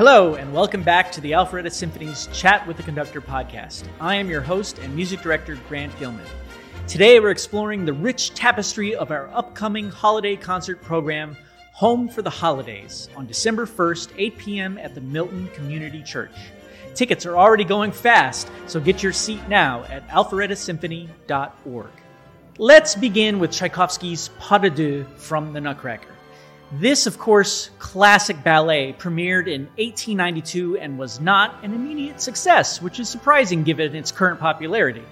Hello, and welcome back to the Alpharetta Symphony's Chat with the Conductor podcast. I am your host and music director, Grant Gilman. Today, we're exploring the rich tapestry of our upcoming holiday concert program, Home for the Holidays, on December 1st, 8 p.m. at the Milton Community Church. Tickets are already going fast, so get your seat now at alpharettasymphony.org. Let's begin with Tchaikovsky's Pas de Deux from the Nutcracker. This, of course, classic ballet premiered in 1892 and was not an immediate success, which is surprising given its current popularity.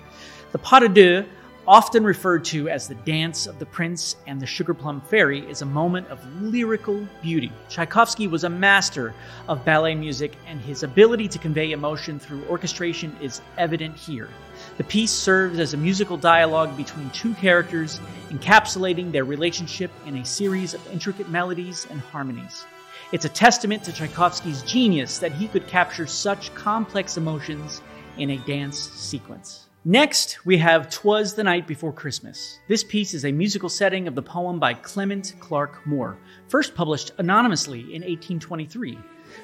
The Pas de Deux often referred to as the dance of the prince and the sugar plum fairy, is a moment of lyrical beauty. Tchaikovsky was a master of ballet music, and his ability to convey emotion through orchestration is evident here. The piece serves as a musical dialogue between two characters, encapsulating their relationship in a series of intricate melodies and harmonies. It's a testament to Tchaikovsky's genius that he could capture such complex emotions in a dance sequence. Next, we have Twas the Night Before Christmas. This piece is a musical setting of the poem by Clement Clarke Moore, first published anonymously in 1823.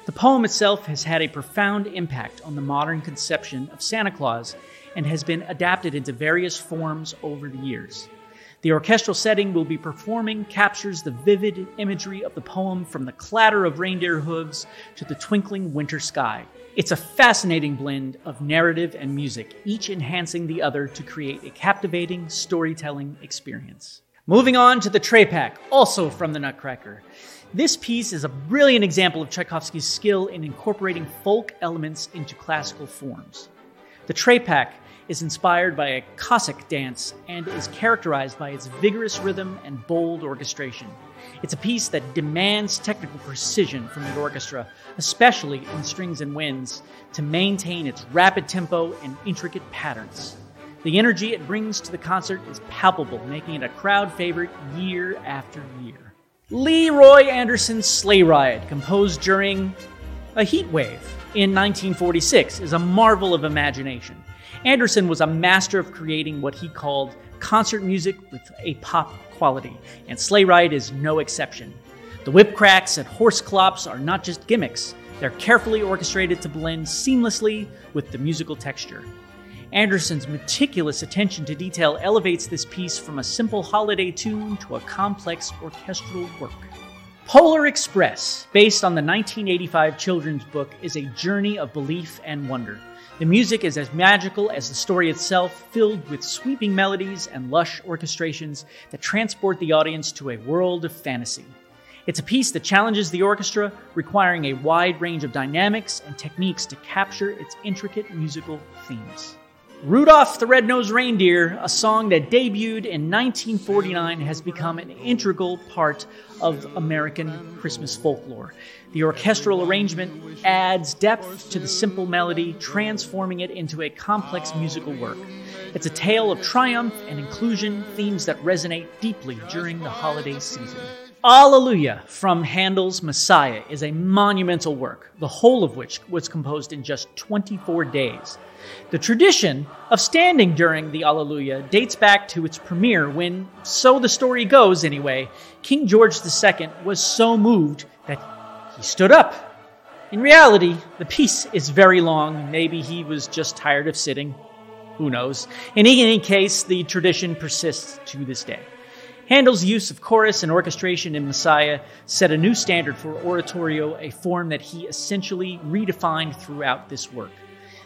The poem itself has had a profound impact on the modern conception of Santa Claus and has been adapted into various forms over the years. The orchestral setting we'll be performing captures the vivid imagery of the poem from the clatter of reindeer hooves to the twinkling winter sky. It's a fascinating blend of narrative and music, each enhancing the other to create a captivating storytelling experience. Moving on to the Trepak, also from the Nutcracker. This piece is a brilliant example of Tchaikovsky's skill in incorporating folk elements into classical forms. The Trepak is inspired by a Cossack dance and is characterized by its vigorous rhythm and bold orchestration. It's a piece that demands technical precision from the orchestra, especially in strings and winds, to maintain its rapid tempo and intricate patterns. The energy it brings to the concert is palpable, making it a crowd favorite year after year. Leroy Anderson's Sleigh Ride, composed during a heat wave in 1946, is a marvel of imagination. Anderson was a master of creating what he called concert music with a pop quality, and Sleigh Ride is no exception. The whip cracks and horse clops are not just gimmicks, they're carefully orchestrated to blend seamlessly with the musical texture. Anderson's meticulous attention to detail elevates this piece from a simple holiday tune to a complex orchestral work. Polar Express, based on the 1985 children's book, is a journey of belief and wonder. The music is as magical as the story itself, filled with sweeping melodies and lush orchestrations that transport the audience to a world of fantasy. It's a piece that challenges the orchestra, requiring a wide range of dynamics and techniques to capture its intricate musical themes. Rudolph the Red-Nosed Reindeer, a song that debuted in 1949, has become an integral part of American Christmas folklore. The orchestral arrangement adds depth to the simple melody, transforming it into a complex musical work. It's a tale of triumph and inclusion, themes that resonate deeply during the holiday season. Alleluia from Handel's Messiah is a monumental work, the whole of which was composed in just 24 days. The tradition of standing during the Alleluia dates back to its premiere when, so the story goes anyway, King George II was so moved that he stood up. In reality, the piece is very long. Maybe he was just tired of sitting. Who knows? In any case, the tradition persists to this day. Handel's use of chorus and orchestration in Messiah set a new standard for oratorio, a form that he essentially redefined throughout this work.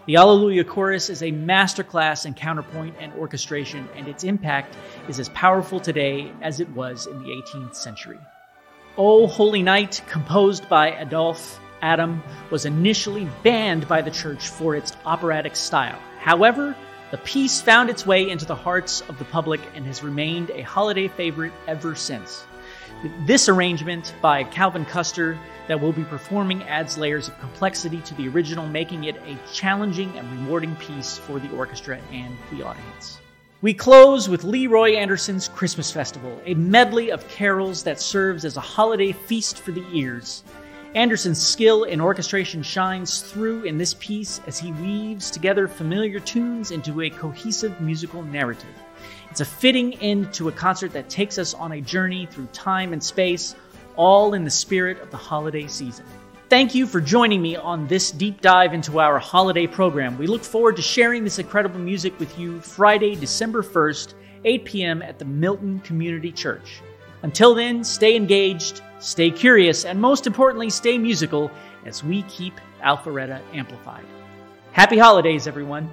The Alleluia chorus is a masterclass in counterpoint and orchestration, and its impact is as powerful today as it was in the 18th century. O Holy Night, composed by Adolphe Adam, was initially banned by the church for its operatic style. However, the piece found its way into the hearts of the public and has remained a holiday favorite ever since. This arrangement by Calvin Custer that we'll be performing adds layers of complexity to the original, making it a challenging and rewarding piece for the orchestra and the audience. We close with Leroy Anderson's Christmas Festival, a medley of carols that serves as a holiday feast for the ears. Anderson's skill in orchestration shines through in this piece as he weaves together familiar tunes into a cohesive musical narrative. It's a fitting end to a concert that takes us on a journey through time and space, all in the spirit of the holiday season. Thank you for joining me on this deep dive into our holiday program. We look forward to sharing this incredible music with you Friday, December 1st, 8 p.m. at the Milton Community Church. Until then, stay engaged, stay curious, and most importantly, stay musical as we keep Alpharetta amplified. Happy holidays, everyone.